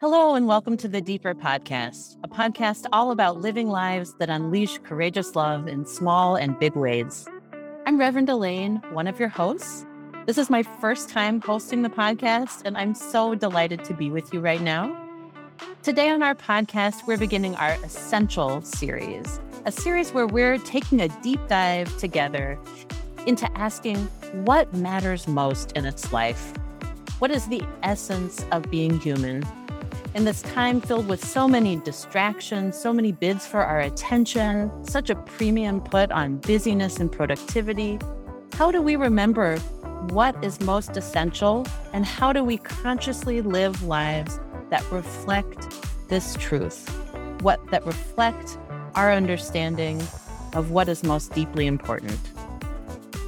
Hello, and welcome to the Deeper Podcast, a podcast all about living lives that unleash courageous love in small and big ways. I'm Reverend Elaine, one of your hosts. This is my first time hosting the podcast, and I'm so delighted to be with you right now. Today on our podcast, we're beginning our Essential series, a series where we're taking a deep dive together into asking what matters most in its life. What is the essence of being human? In this time filled with so many distractions, so many bids for our attention, such a premium put on busyness and productivity, how do we remember what is most essential and how do we consciously live lives that reflect this truth, what that reflect our understanding of what is most deeply important?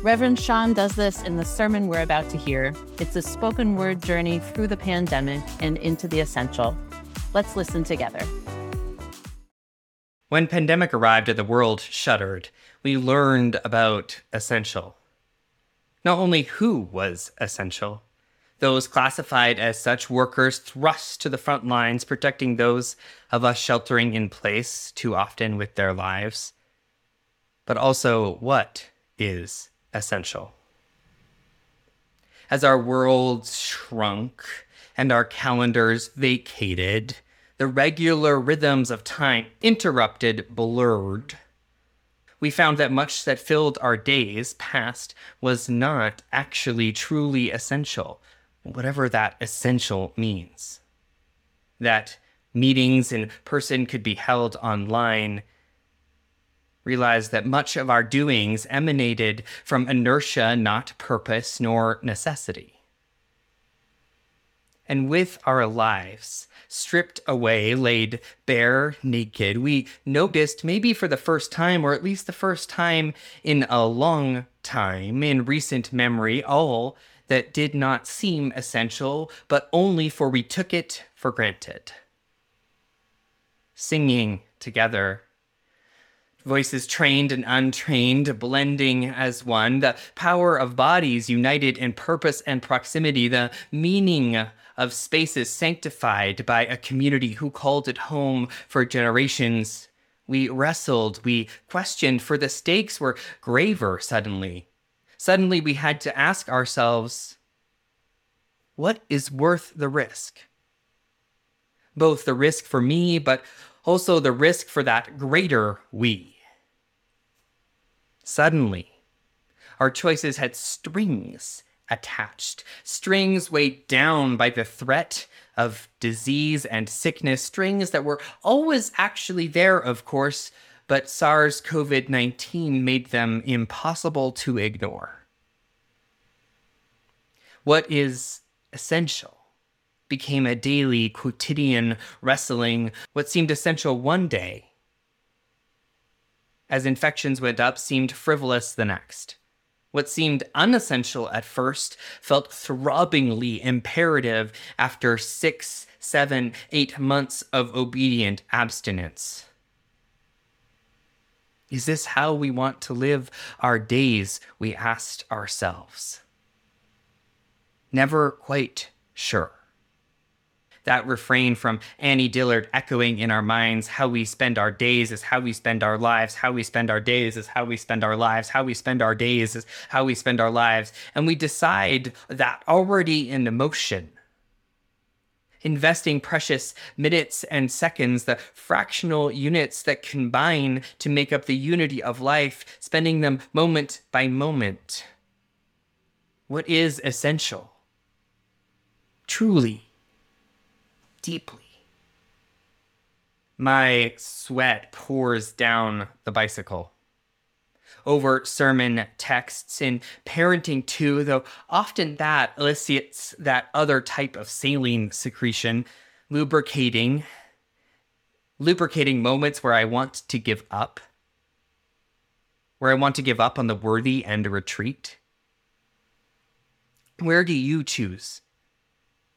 Reverend Sean does this in the sermon we're about to hear. It's a spoken word journey through the pandemic and into the essential. Let's listen together. When pandemic arrived and the world shuddered, we learned about essential. Not only who was essential, those classified as such workers thrust to the front lines, protecting those of us sheltering in place too often with their lives, but also what is essential. As our worlds shrunk and our calendars vacated, the regular rhythms of time interrupted, blurred, we found that much that filled our days past was not actually truly essential, whatever that essential means. That meetings in person could be held online realized that much of our doings emanated from inertia, not purpose nor necessity. And with our lives stripped away, laid bare, naked, we noticed, maybe for the first time, or at least the first time in a long time in recent memory, all that did not seem essential, but only for we took it for granted. Singing together voices trained and untrained blending as one, the power of bodies united in purpose and proximity, the meaning of spaces sanctified by a community who called it home for generations. We wrestled, we questioned, for the stakes were graver suddenly. Suddenly, we had to ask ourselves what is worth the risk? Both the risk for me, but also the risk for that greater we. Suddenly, our choices had strings attached, strings weighed down by the threat of disease and sickness, strings that were always actually there, of course, but SARS CoV 19 made them impossible to ignore. What is essential became a daily, quotidian wrestling. What seemed essential one day as infections went up seemed frivolous the next. What seemed unessential at first felt throbbingly imperative after six, seven, eight months of obedient abstinence. Is this how we want to live our days? We asked ourselves. Never quite sure that refrain from Annie Dillard echoing in our minds how we spend our days is how we spend our lives, how we spend our days is how we spend our lives, how we spend our days is how we spend our lives. And we decide that already in motion. Investing precious minutes and seconds, the fractional units that combine to make up the unity of life, spending them moment by moment. What is essential? Truly deeply. My sweat pours down the bicycle. Over sermon texts in parenting too, though often that elicits that other type of saline secretion, lubricating, lubricating moments where I want to give up, where I want to give up on the worthy and retreat. Where do you choose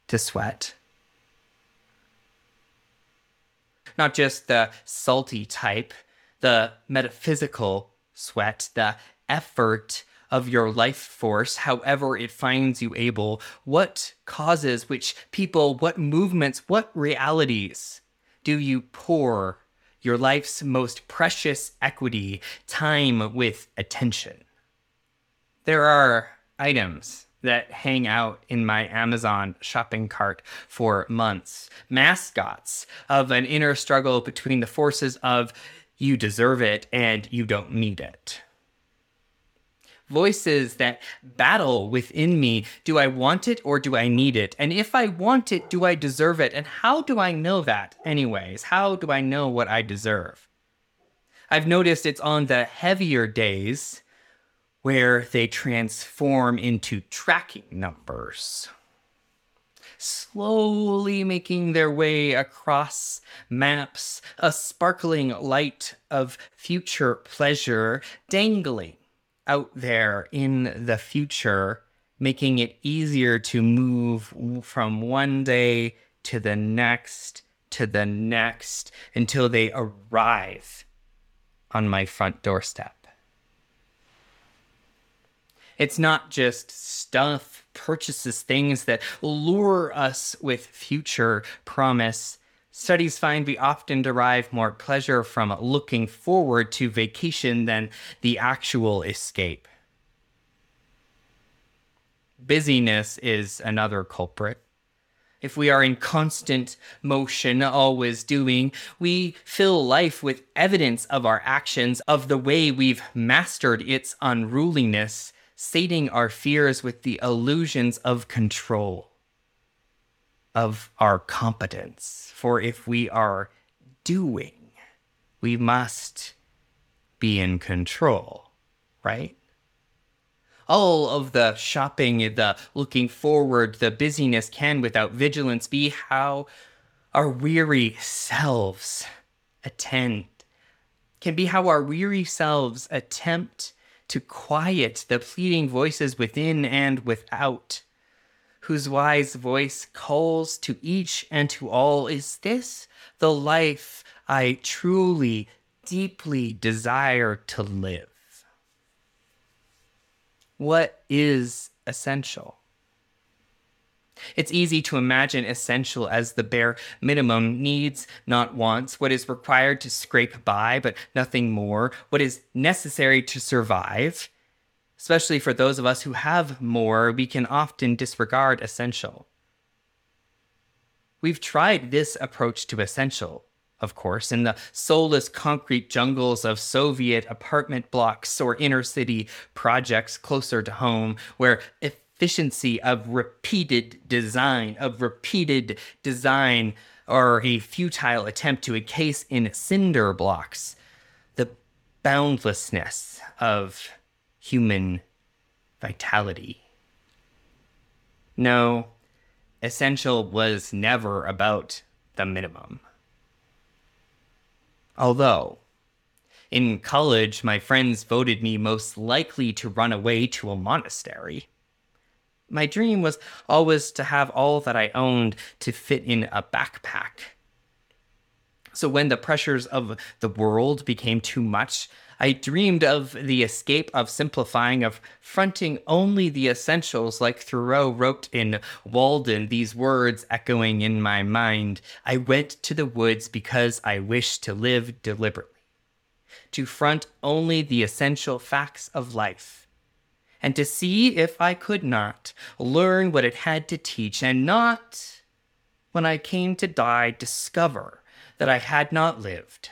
to sweat? Not just the salty type, the metaphysical sweat, the effort of your life force, however it finds you able, what causes, which people, what movements, what realities do you pour your life's most precious equity, time with attention? There are items that hang out in my Amazon shopping cart for months, mascots of an inner struggle between the forces of you deserve it and you don't need it. Voices that battle within me do I want it or do I need it? And if I want it, do I deserve it? And how do I know that, anyways? How do I know what I deserve? I've noticed it's on the heavier days where they transform into tracking numbers, slowly making their way across maps, a sparkling light of future pleasure dangling out there in the future, making it easier to move from one day to the next to the next until they arrive on my front doorstep. It's not just stuff, purchases, things that lure us with future promise. Studies find we often derive more pleasure from looking forward to vacation than the actual escape. Busyness is another culprit. If we are in constant motion, always doing, we fill life with evidence of our actions, of the way we've mastered its unruliness, sating our fears with the illusions of control, of our competence. For if we are doing, we must be in control, right? All of the shopping, the looking forward, the busyness can, without vigilance, be how our weary selves attend, can be how our weary selves attempt to quiet the pleading voices within and without, whose wise voice calls to each and to all Is this the life I truly, deeply desire to live? What is essential? It's easy to imagine essential as the bare minimum needs, not wants, what is required to scrape by, but nothing more, what is necessary to survive. Especially for those of us who have more, we can often disregard essential. We've tried this approach to essential, of course, in the soulless concrete jungles of Soviet apartment blocks or inner city projects closer to home, where if efficiency of repeated design, of repeated design, or a futile attempt to encase in cinder blocks the boundlessness of human vitality. No, Essential was never about the minimum. Although, in college, my friends voted me most likely to run away to a monastery. My dream was always to have all that I owned to fit in a backpack. So when the pressures of the world became too much, I dreamed of the escape of simplifying, of fronting only the essentials, like Thoreau wrote in Walden, these words echoing in my mind. I went to the woods because I wished to live deliberately, to front only the essential facts of life and to see if I could not learn what it had to teach, and not, when I came to die, discover that I had not lived.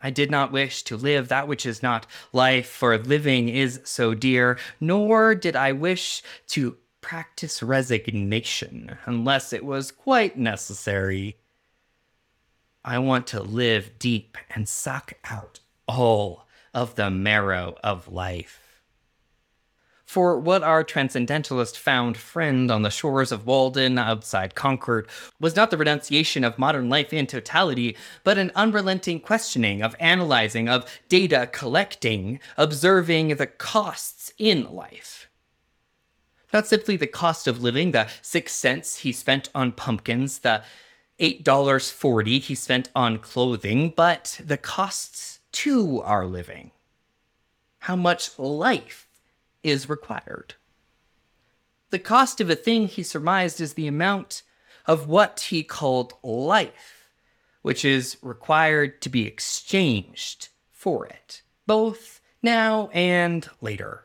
I did not wish to live that which is not life, for living is so dear, nor did I wish to practice resignation unless it was quite necessary. I want to live deep and suck out all of the marrow of life. For what our transcendentalist found friend on the shores of Walden outside Concord was not the renunciation of modern life in totality, but an unrelenting questioning of analyzing, of data collecting, observing the costs in life. Not simply the cost of living, the six cents he spent on pumpkins, the $8.40 he spent on clothing, but the costs to our living. How much life is required. The cost of a thing, he surmised, is the amount of what he called life, which is required to be exchanged for it, both now and later.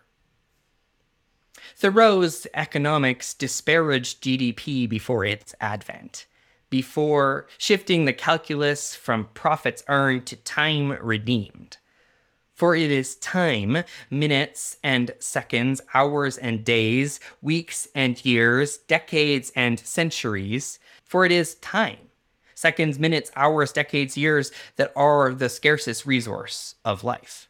Thoreau's economics disparaged GDP before its advent, before shifting the calculus from profits earned to time redeemed. For it is time, minutes and seconds, hours and days, weeks and years, decades and centuries. For it is time, seconds, minutes, hours, decades, years that are the scarcest resource of life.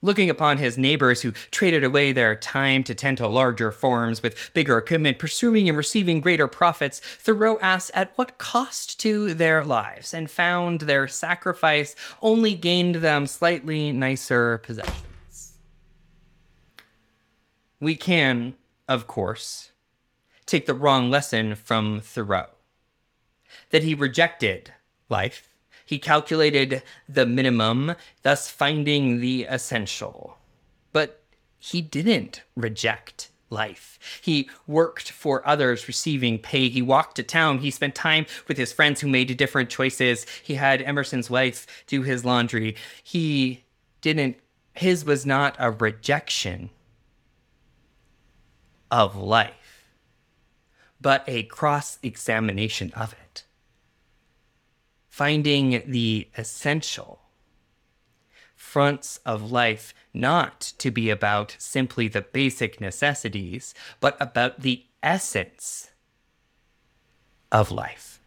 Looking upon his neighbors who traded away their time to tend to larger farms with bigger equipment, pursuing and receiving greater profits, Thoreau asked at what cost to their lives and found their sacrifice only gained them slightly nicer possessions. We can, of course, take the wrong lesson from Thoreau that he rejected life he calculated the minimum, thus finding the essential. But he didn't reject life. He worked for others, receiving pay. He walked to town. He spent time with his friends who made different choices. He had Emerson's wife do his laundry. He didn't, his was not a rejection of life, but a cross examination of it finding the essential fronts of life not to be about simply the basic necessities, but about the essence of life.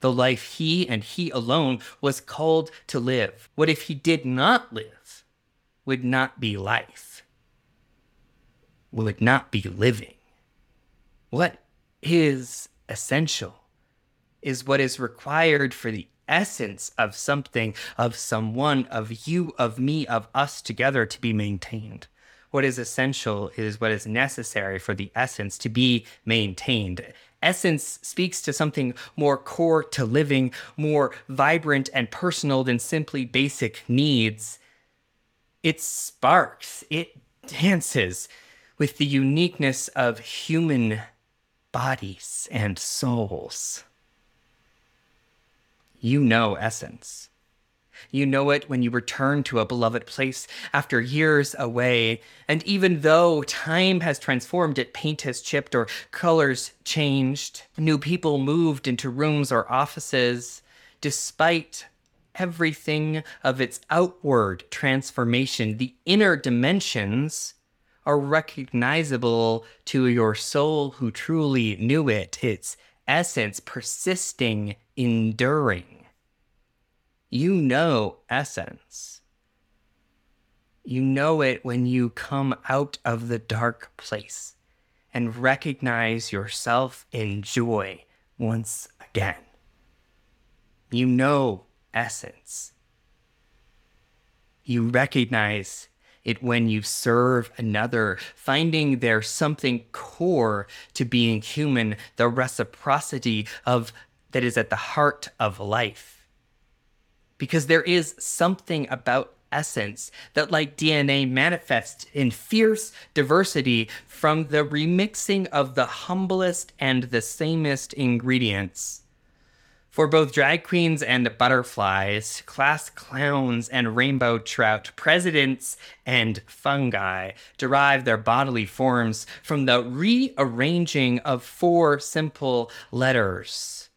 The life he and he alone was called to live. What if he did not live? Would not be life, would it not be living. What is essential? Is what is required for the essence of something, of someone, of you, of me, of us together to be maintained. What is essential is what is necessary for the essence to be maintained. Essence speaks to something more core to living, more vibrant and personal than simply basic needs. It sparks, it dances with the uniqueness of human bodies and souls you know essence. You know it when you return to a beloved place after years away. And even though time has transformed it, paint has chipped or colors changed, new people moved into rooms or offices, despite everything of its outward transformation, the inner dimensions are recognizable to your soul who truly knew it, its essence persisting enduring. You know essence. You know it when you come out of the dark place and recognize yourself in joy once again. You know essence. You recognize it when you serve another, finding there's something core to being human, the reciprocity of that is at the heart of life. Because there is something about essence that, like DNA, manifests in fierce diversity from the remixing of the humblest and the samest ingredients. For both drag queens and butterflies, class clowns and rainbow trout, presidents and fungi derive their bodily forms from the rearranging of four simple letters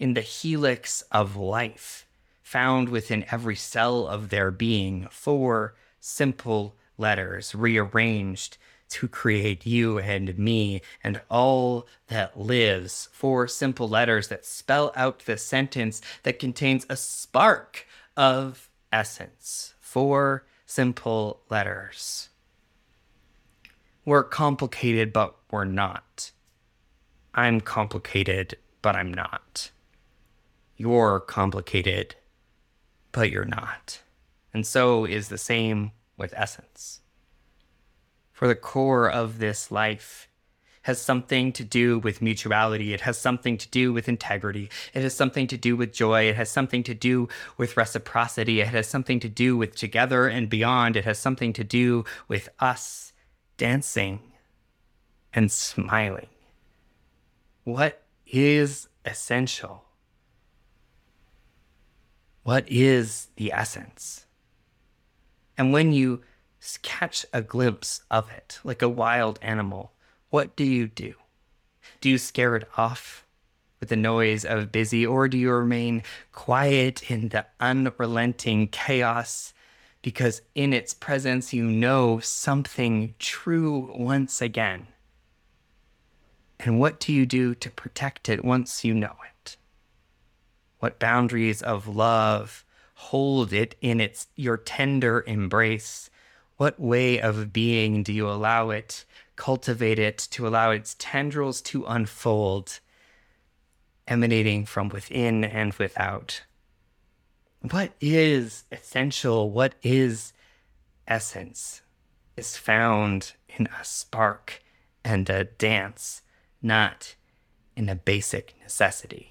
in the helix of life found within every cell of their being, four simple letters rearranged to create you and me and all that lives. Four simple letters that spell out the sentence that contains a spark of essence. Four simple letters. We're complicated, but we're not. I'm complicated, but I'm not you're complicated, but you're not. And so is the same with essence. For the core of this life has something to do with mutuality. It has something to do with integrity. It has something to do with joy. It has something to do with reciprocity. It has something to do with together and beyond. It has something to do with us dancing and smiling. What is essential? What is the essence? And when you catch a glimpse of it, like a wild animal, what do you do? Do you scare it off with the noise of busy, or do you remain quiet in the unrelenting chaos? Because in its presence, you know something true once again. And what do you do to protect it once you know it? What boundaries of love hold it in its your tender embrace? What way of being do you allow it, cultivate it, to allow its tendrils to unfold, emanating from within and without? What is essential? What is essence? Is found in a spark and a dance, not in a basic necessity.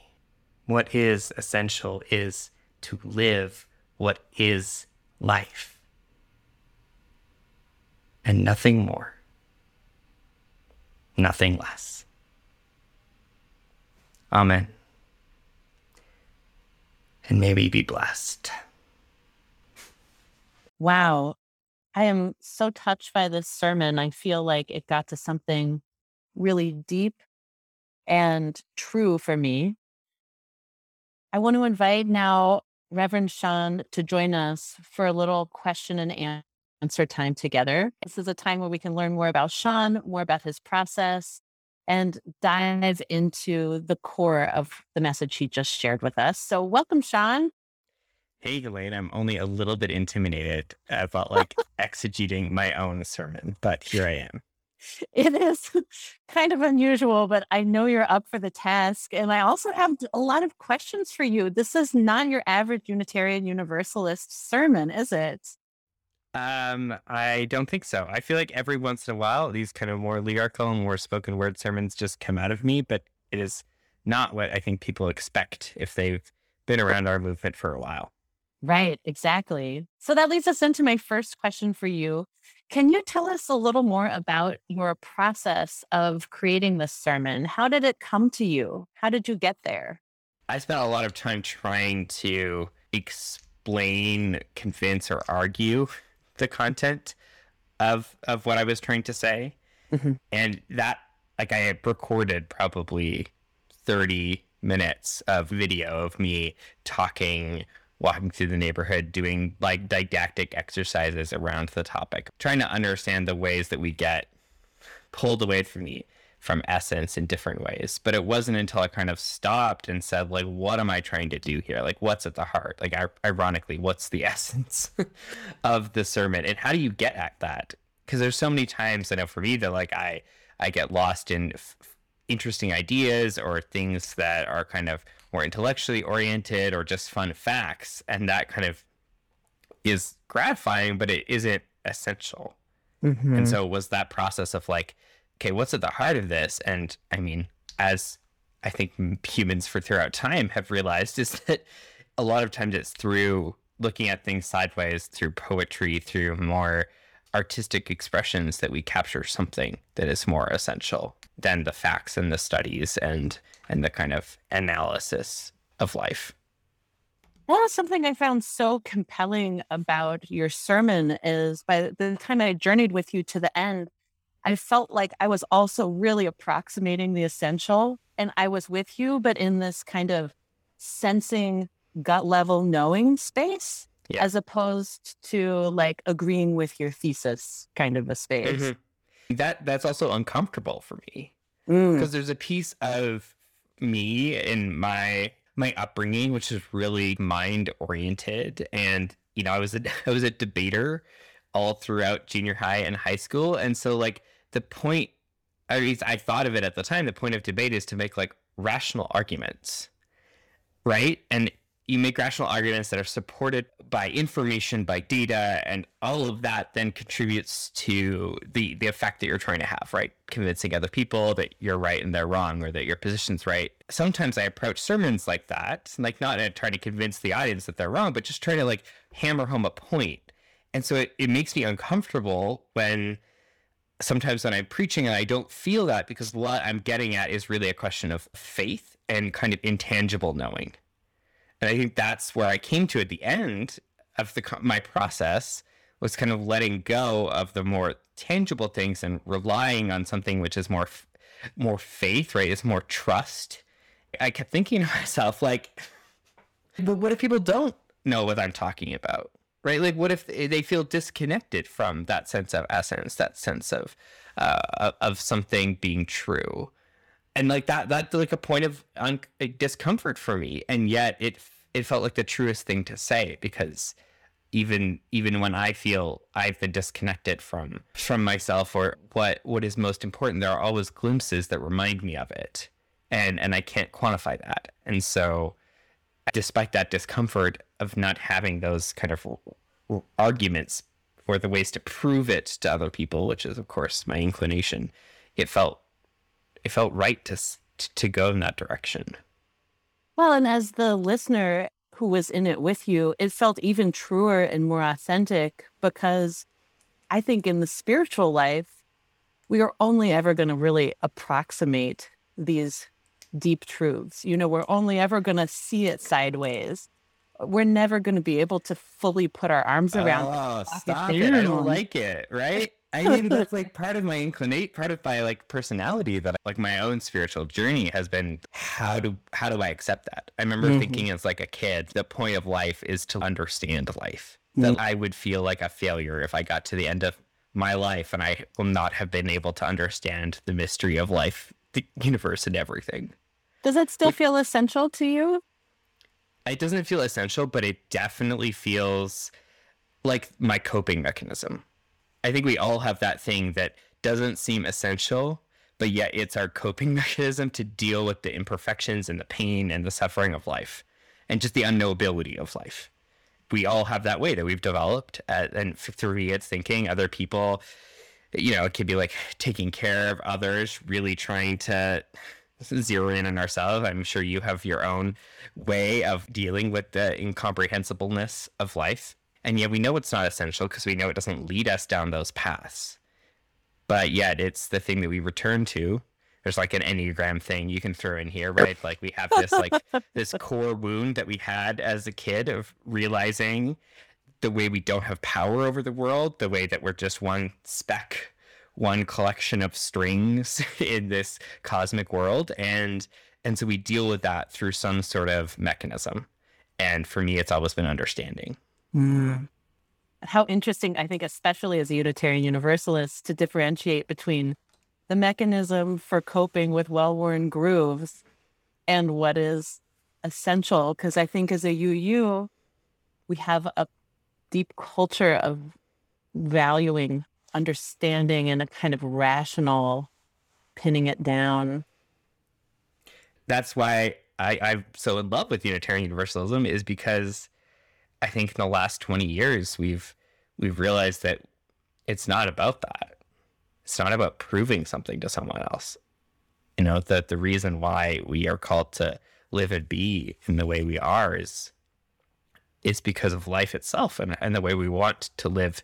What is essential is to live what is life and nothing more, nothing less. Amen. And may we be blessed. Wow. I am so touched by this sermon. I feel like it got to something really deep and true for me. I want to invite now Reverend Sean to join us for a little question and answer time together. This is a time where we can learn more about Sean, more about his process, and dive into the core of the message he just shared with us. So, welcome, Sean. Hey, Elaine, I'm only a little bit intimidated about like exegeting my own sermon, but here I am. It is kind of unusual, but I know you're up for the task. And I also have a lot of questions for you. This is not your average Unitarian Universalist sermon, is it? Um, I don't think so. I feel like every once in a while, these kind of more lyrical and more spoken word sermons just come out of me, but it is not what I think people expect if they've been around our movement for a while. Right, exactly. So that leads us into my first question for you. Can you tell us a little more about your process of creating this sermon? How did it come to you? How did you get there? I spent a lot of time trying to explain, convince, or argue the content of of what I was trying to say, mm-hmm. and that like I had recorded probably thirty minutes of video of me talking walking through the neighborhood doing like didactic exercises around the topic trying to understand the ways that we get pulled away from the from essence in different ways. But it wasn't until I kind of stopped and said, like, what am I trying to do here? Like, what's at the heart? Like, ironically, what's the essence of the sermon? And how do you get at that? Because there's so many times I know for me that like I I get lost in f- interesting ideas or things that are kind of more intellectually oriented or just fun facts, and that kind of is gratifying, but it isn't essential. Mm-hmm. And so was that process of like okay, what's at the heart of this? And I mean, as I think humans for throughout time have realized, is that a lot of times it's through looking at things sideways, through poetry, through more artistic expressions that we capture something that is more essential than the facts and the studies and and the kind of analysis of life. Well, something I found so compelling about your sermon is by the time I journeyed with you to the end, I felt like I was also really approximating the essential and I was with you, but in this kind of sensing gut level knowing space yeah. as opposed to like agreeing with your thesis kind of a space. Mm-hmm. That that's also uncomfortable for me because mm. there's a piece of me in my my upbringing which is really mind oriented and you know I was a I was a debater all throughout junior high and high school and so like the point, at least I thought of it at the time, the point of debate is to make like rational arguments, right? And you make rational arguments that are supported by information, by data, and all of that then contributes to the the effect that you're trying to have, right? Convincing other people that you're right and they're wrong, or that your position's right. Sometimes I approach sermons like that, like not trying to convince the audience that they're wrong, but just trying to like hammer home a point. And so it, it makes me uncomfortable when sometimes when I'm preaching and I don't feel that because what I'm getting at is really a question of faith and kind of intangible knowing. And I think that's where I came to at the end of the my process was kind of letting go of the more tangible things and relying on something which is more more faith, right? It's more trust. I kept thinking to myself like but what if people don't know what I'm talking about? Right? Like, what if they feel disconnected from that sense of essence, that sense of uh, of something being true, and like that that's like a point of un- discomfort for me, and yet it it felt like the truest thing to say because even even when I feel I've been disconnected from from myself or what what is most important, there are always glimpses that remind me of it, and and I can't quantify that, and so despite that discomfort of not having those kind of arguments or the ways to prove it to other people, which is of course my inclination, it felt it felt right to to go in that direction. Well, and as the listener who was in it with you, it felt even truer and more authentic because I think in the spiritual life, we are only ever going to really approximate these deep truths. You know, we're only ever going to see it sideways. We're never going to be able to fully put our arms around. Oh, stop it! I don't like it. Right? I mean, that's like part of my inclinate, part of my like personality that like my own spiritual journey has been. How do how do I accept that? I remember mm-hmm. thinking as like a kid, the point of life is to understand life. That mm-hmm. I would feel like a failure if I got to the end of my life and I will not have been able to understand the mystery of life the universe and everything. Does it still feel essential to you? It doesn't feel essential, but it definitely feels like my coping mechanism. I think we all have that thing that doesn't seem essential, but yet it's our coping mechanism to deal with the imperfections and the pain and the suffering of life and just the unknowability of life. We all have that way that we've developed, at, and through it's thinking other people you know, it could be like taking care of others, really trying to zero in on ourselves. I'm sure you have your own way of dealing with the incomprehensibleness of life. And yet we know it's not essential because we know it doesn't lead us down those paths. But yet it's the thing that we return to. There's like an Enneagram thing you can throw in here, right? Like we have this like this core wound that we had as a kid of realizing the way we don't have power over the world, the way that we're just one speck, one collection of strings in this cosmic world, and and so we deal with that through some sort of mechanism. And for me, it's always been understanding. Mm. How interesting, I think, especially as a Unitarian Universalist, to differentiate between the mechanism for coping with well worn grooves and what is essential. Because I think as a UU, we have a deep culture of valuing understanding and a kind of rational pinning it down. That's why I, I'm so in love with Unitarian Universalism is because I think in the last 20 years we've we've realized that it's not about that. It's not about proving something to someone else. You know, that the reason why we are called to live and be in the way we are is is because of life itself and, and the way we want to live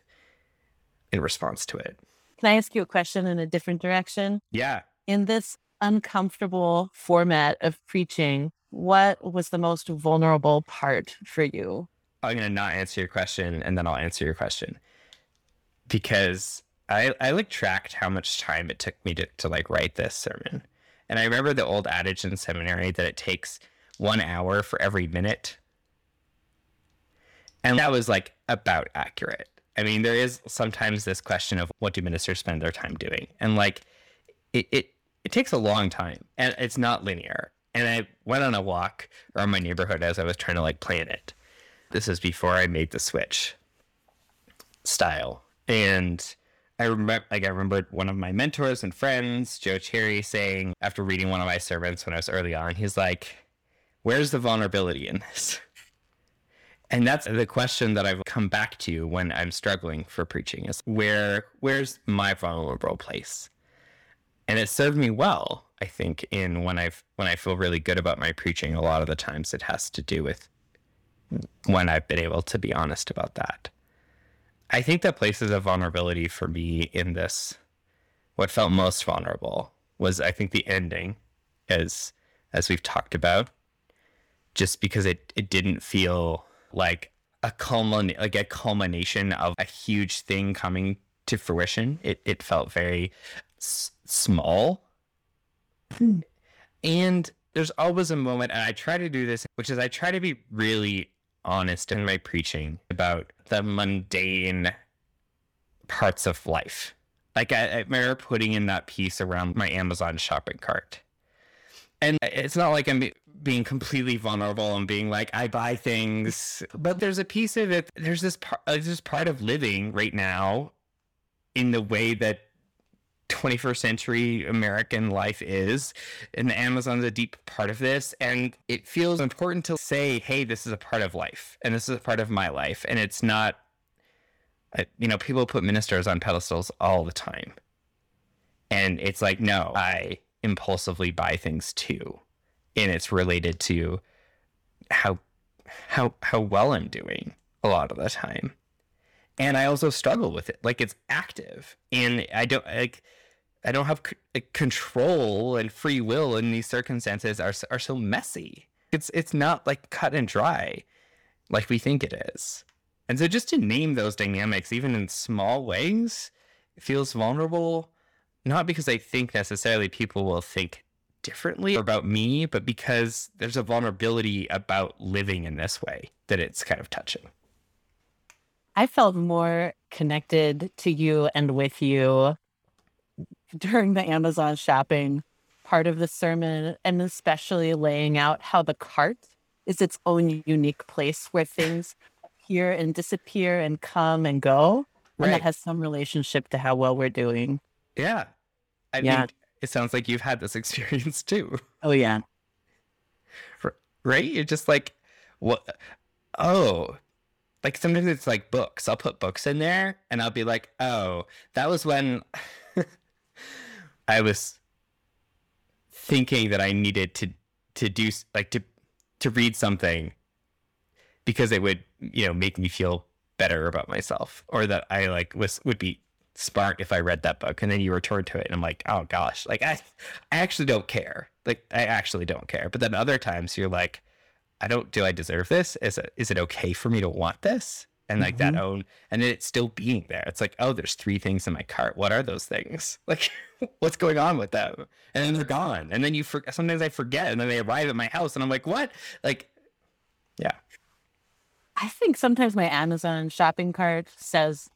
in response to it. Can I ask you a question in a different direction? Yeah. In this uncomfortable format of preaching, what was the most vulnerable part for you? I'm going to not answer your question and then I'll answer your question because I, I like tracked how much time it took me to, to like write this sermon. And I remember the old adage in seminary that it takes one hour for every minute and that was like about accurate. I mean, there is sometimes this question of what do ministers spend their time doing? And like it it, it takes a long time and it's not linear. And I went on a walk around my neighborhood as I was trying to like plan it. This is before I made the switch style. And I remember like I remember one of my mentors and friends, Joe Cherry, saying after reading one of my sermons when I was early on, he's like, Where's the vulnerability in this? And that's the question that I've come back to when I'm struggling for preaching is where where's my vulnerable place? And it served me well, I think, in when I've when I feel really good about my preaching, a lot of the times it has to do with when I've been able to be honest about that. I think that places of vulnerability for me in this what felt most vulnerable was I think the ending, as as we've talked about, just because it it didn't feel like a culmin like a culmination of a huge thing coming to fruition. It it felt very s- small. And there's always a moment, and I try to do this, which is I try to be really honest in my preaching about the mundane parts of life. Like I, I remember putting in that piece around my Amazon shopping cart. And it's not like I'm being completely vulnerable and being like, I buy things, but there's a piece of it. There's this part, uh, there's this part of living right now in the way that 21st century American life is. And Amazon's a deep part of this. And it feels important to say, hey, this is a part of life and this is a part of my life. And it's not, uh, you know, people put ministers on pedestals all the time. And it's like, no, I impulsively buy things too. And it's related to how how how well I'm doing a lot of the time and I also struggle with it. Like it's active, and I don't like I don't have c- control and free will in these circumstances are are so messy. It's it's not like cut and dry, like we think it is. And so just to name those dynamics, even in small ways, feels vulnerable. Not because I think necessarily people will think differently about me, but because there's a vulnerability about living in this way that it's kind of touching. I felt more connected to you and with you during the Amazon shopping part of the sermon, and especially laying out how the cart is its own unique place where things appear and disappear and come and go. Right. And that has some relationship to how well we're doing. Yeah. I yeah. think it sounds like you've had this experience too. Oh, yeah. Right? You're just like, what? Oh, like sometimes it's like books. I'll put books in there and I'll be like, oh, that was when I was thinking that I needed to to do like to to read something because it would you know make me feel better about myself or that I like was would be smart if I read that book and then you return to it and I'm like oh gosh like I I actually don't care like I actually don't care but then other times you're like I don't do I deserve this? Is it is it okay for me to want this? And like mm-hmm. that own and then it's still being there. It's like, oh, there's three things in my cart. What are those things? Like what's going on with them? And then they're gone. And then you for, sometimes I forget and then they arrive at my house and I'm like, what? Like yeah. I think sometimes my Amazon shopping cart says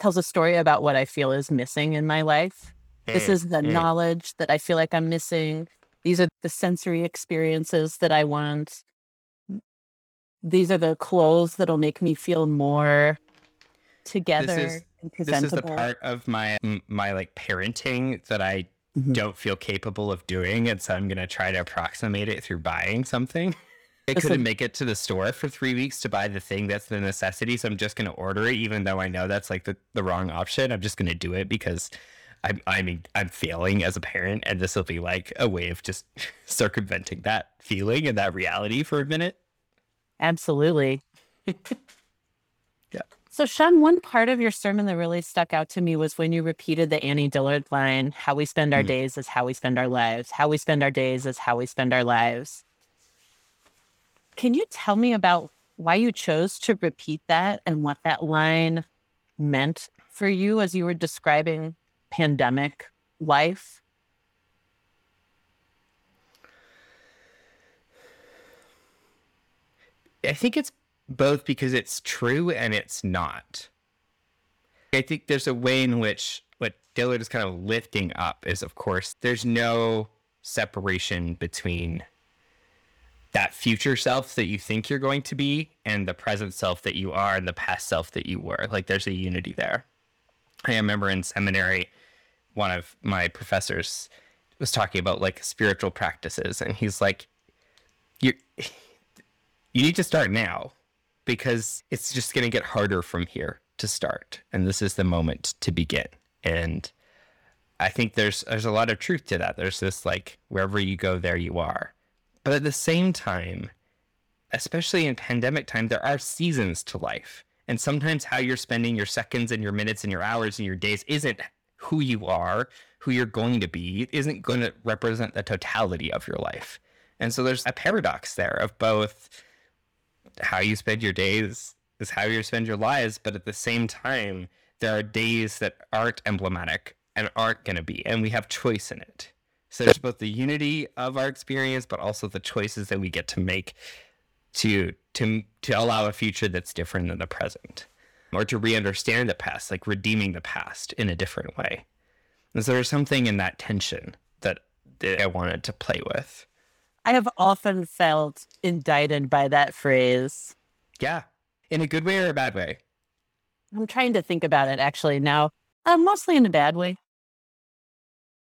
tells a story about what I feel is missing in my life. Mm. This is the mm. knowledge that I feel like I'm missing. These are the sensory experiences that I want these are the clothes that'll make me feel more together is, and presentable. This is the part of my my like parenting that I mm-hmm. don't feel capable of doing, and so I'm gonna try to approximate it through buying something. I couldn't make it to the store for three weeks to buy the thing that's the necessity, so I'm just gonna order it, even though I know that's like the, the wrong option. I'm just gonna do it because I'm I mean I'm failing as a parent, and this will be like a way of just circumventing that feeling and that reality for a minute. Absolutely. yeah. So, Sean, one part of your sermon that really stuck out to me was when you repeated the Annie Dillard line how we spend our mm. days is how we spend our lives. How we spend our days is how we spend our lives. Can you tell me about why you chose to repeat that and what that line meant for you as you were describing pandemic life? I think it's both because it's true and it's not. I think there's a way in which what Dillard is kind of lifting up is, of course, there's no separation between that future self that you think you're going to be and the present self that you are and the past self that you were. Like there's a unity there. I remember in seminary, one of my professors was talking about like spiritual practices, and he's like, "You." you need to start now because it's just going to get harder from here to start. And this is the moment to begin. And I think there's there's a lot of truth to that. There's this like wherever you go, there you are. But at the same time, especially in pandemic time, there are seasons to life. And sometimes how you're spending your seconds and your minutes and your hours and your days isn't who you are who you're going to be isn't going to represent the totality of your life. And so there's a paradox there of both how you spend your days is how you spend your lives, but at the same time, there are days that aren't emblematic and aren't going to be, and we have choice in it. So there's both the unity of our experience, but also the choices that we get to make to to to allow a future that's different than the present, or to re-understand the past, like redeeming the past in a different way. And so there's something in that tension that, that I wanted to play with. I have often felt indicted by that phrase. Yeah, in a good way or a bad way. I'm trying to think about it actually now, uh, mostly in a bad way.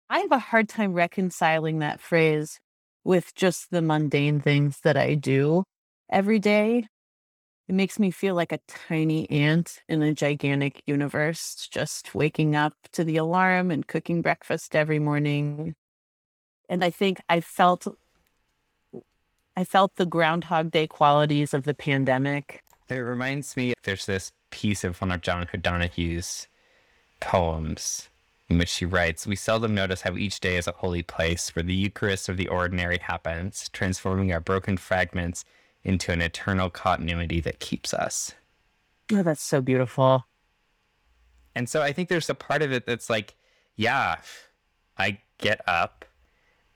I have a hard time reconciling that phrase with just the mundane things that I do every day. It makes me feel like a tiny ant in a gigantic universe, just waking up to the alarm and cooking breakfast every morning. And I think I felt I felt the groundhog day qualities of the pandemic. It reminds me there's this piece of one of John O'Donohue's poems in which she writes, We seldom notice how each day is a holy place where the Eucharist of the ordinary happens, transforming our broken fragments into an eternal continuity that keeps us. Oh, that's so beautiful. And so I think there's a part of it that's like, yeah, I get up,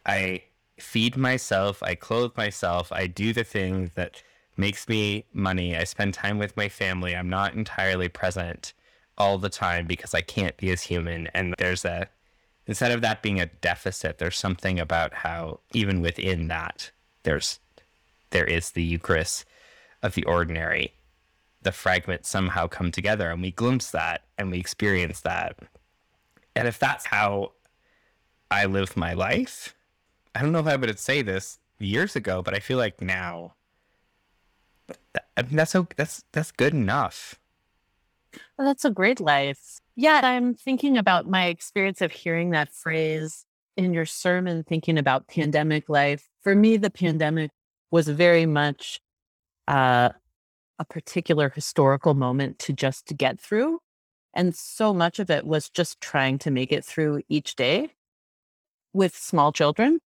I feed myself, I clothe myself, I do the thing that makes me money, I spend time with my family, I'm not entirely present all the time because I can't be as human. And there's a, instead of that being a deficit, there's something about how even within that, there's, there is the Eucharist of the ordinary. The fragments somehow come together and we glimpse that and we experience that. And if that's how I live my life, I don't know if I would say this years ago, but I feel like now I mean, that's so that's that's good enough. Well, that's a great life. Yeah, I'm thinking about my experience of hearing that phrase in your sermon, thinking about pandemic life. For me, the pandemic was very much uh, a particular historical moment to just get through. And so much of it was just trying to make it through each day with small children.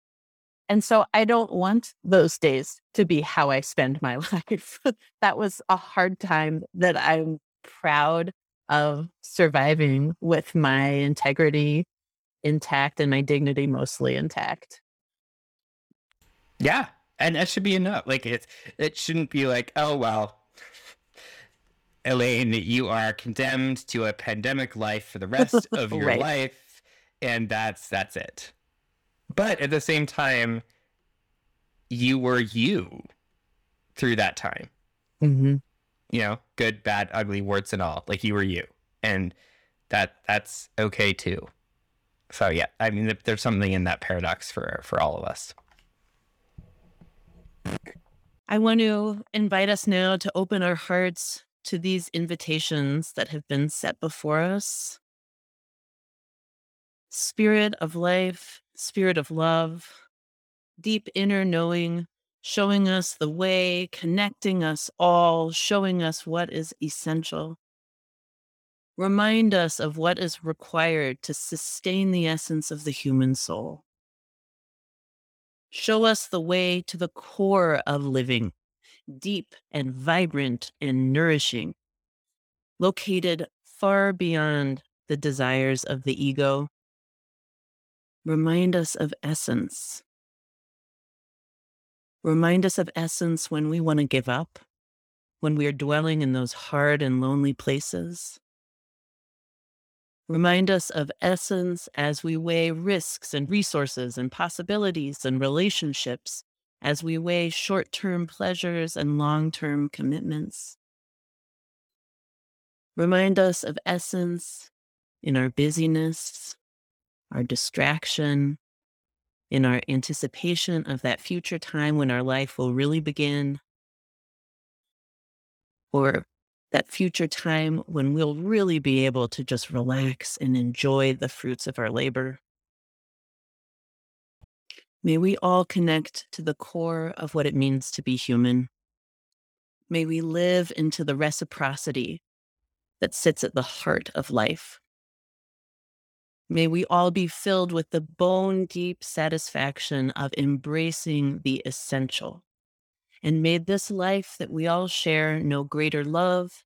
And so I don't want those days to be how I spend my life. that was a hard time that I'm proud of surviving with my integrity intact and my dignity mostly intact. Yeah. And that should be enough. Like it it shouldn't be like, oh well, Elaine, you are condemned to a pandemic life for the rest of your right. life, and that's that's it. But at the same time, you were you through that time. Mm-hmm you know, good, bad, ugly, warts and all. Like you were you, and that that's okay too. So yeah, I mean, there's something in that paradox for for all of us. I want to invite us now to open our hearts to these invitations that have been set before us. Spirit of life, spirit of love, deep inner knowing showing us the way, connecting us all, showing us what is essential. Remind us of what is required to sustain the essence of the human soul. Show us the way to the core of living, deep and vibrant and nourishing, located far beyond the desires of the ego. Remind us of essence, Remind us of essence when we want to give up, when we are dwelling in those hard and lonely places. Remind us of essence as we weigh risks and resources and possibilities and relationships, as we weigh short term pleasures and long term commitments. Remind us of essence in our busyness, our distraction, in our anticipation of that future time when our life will really begin, or that future time when we'll really be able to just relax and enjoy the fruits of our labor. May we all connect to the core of what it means to be human. May we live into the reciprocity that sits at the heart of life. May we all be filled with the bone deep satisfaction of embracing the essential. And may this life that we all share know greater love,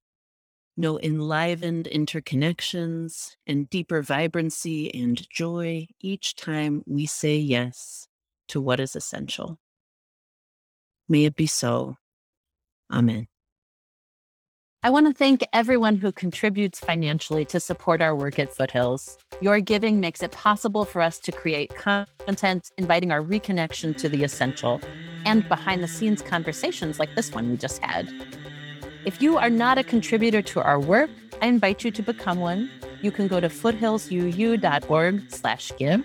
know enlivened interconnections, and deeper vibrancy and joy each time we say yes to what is essential. May it be so. Amen. I want to thank everyone who contributes financially to support our work at Foothills. Your giving makes it possible for us to create content inviting our reconnection to the essential and behind the scenes conversations like this one we just had. If you are not a contributor to our work, I invite you to become one. You can go to foothillsuu.org slash give.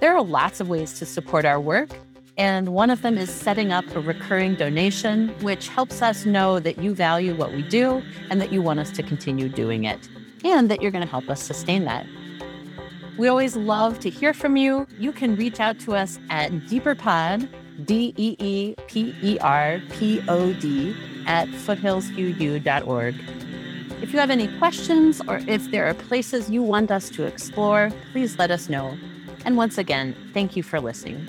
There are lots of ways to support our work, and one of them is setting up a recurring donation, which helps us know that you value what we do and that you want us to continue doing it, and that you're going to help us sustain that. We always love to hear from you. You can reach out to us at deeperpod, D E E P E R P O D, at foothillsuu.org. If you have any questions or if there are places you want us to explore, please let us know. And once again, thank you for listening.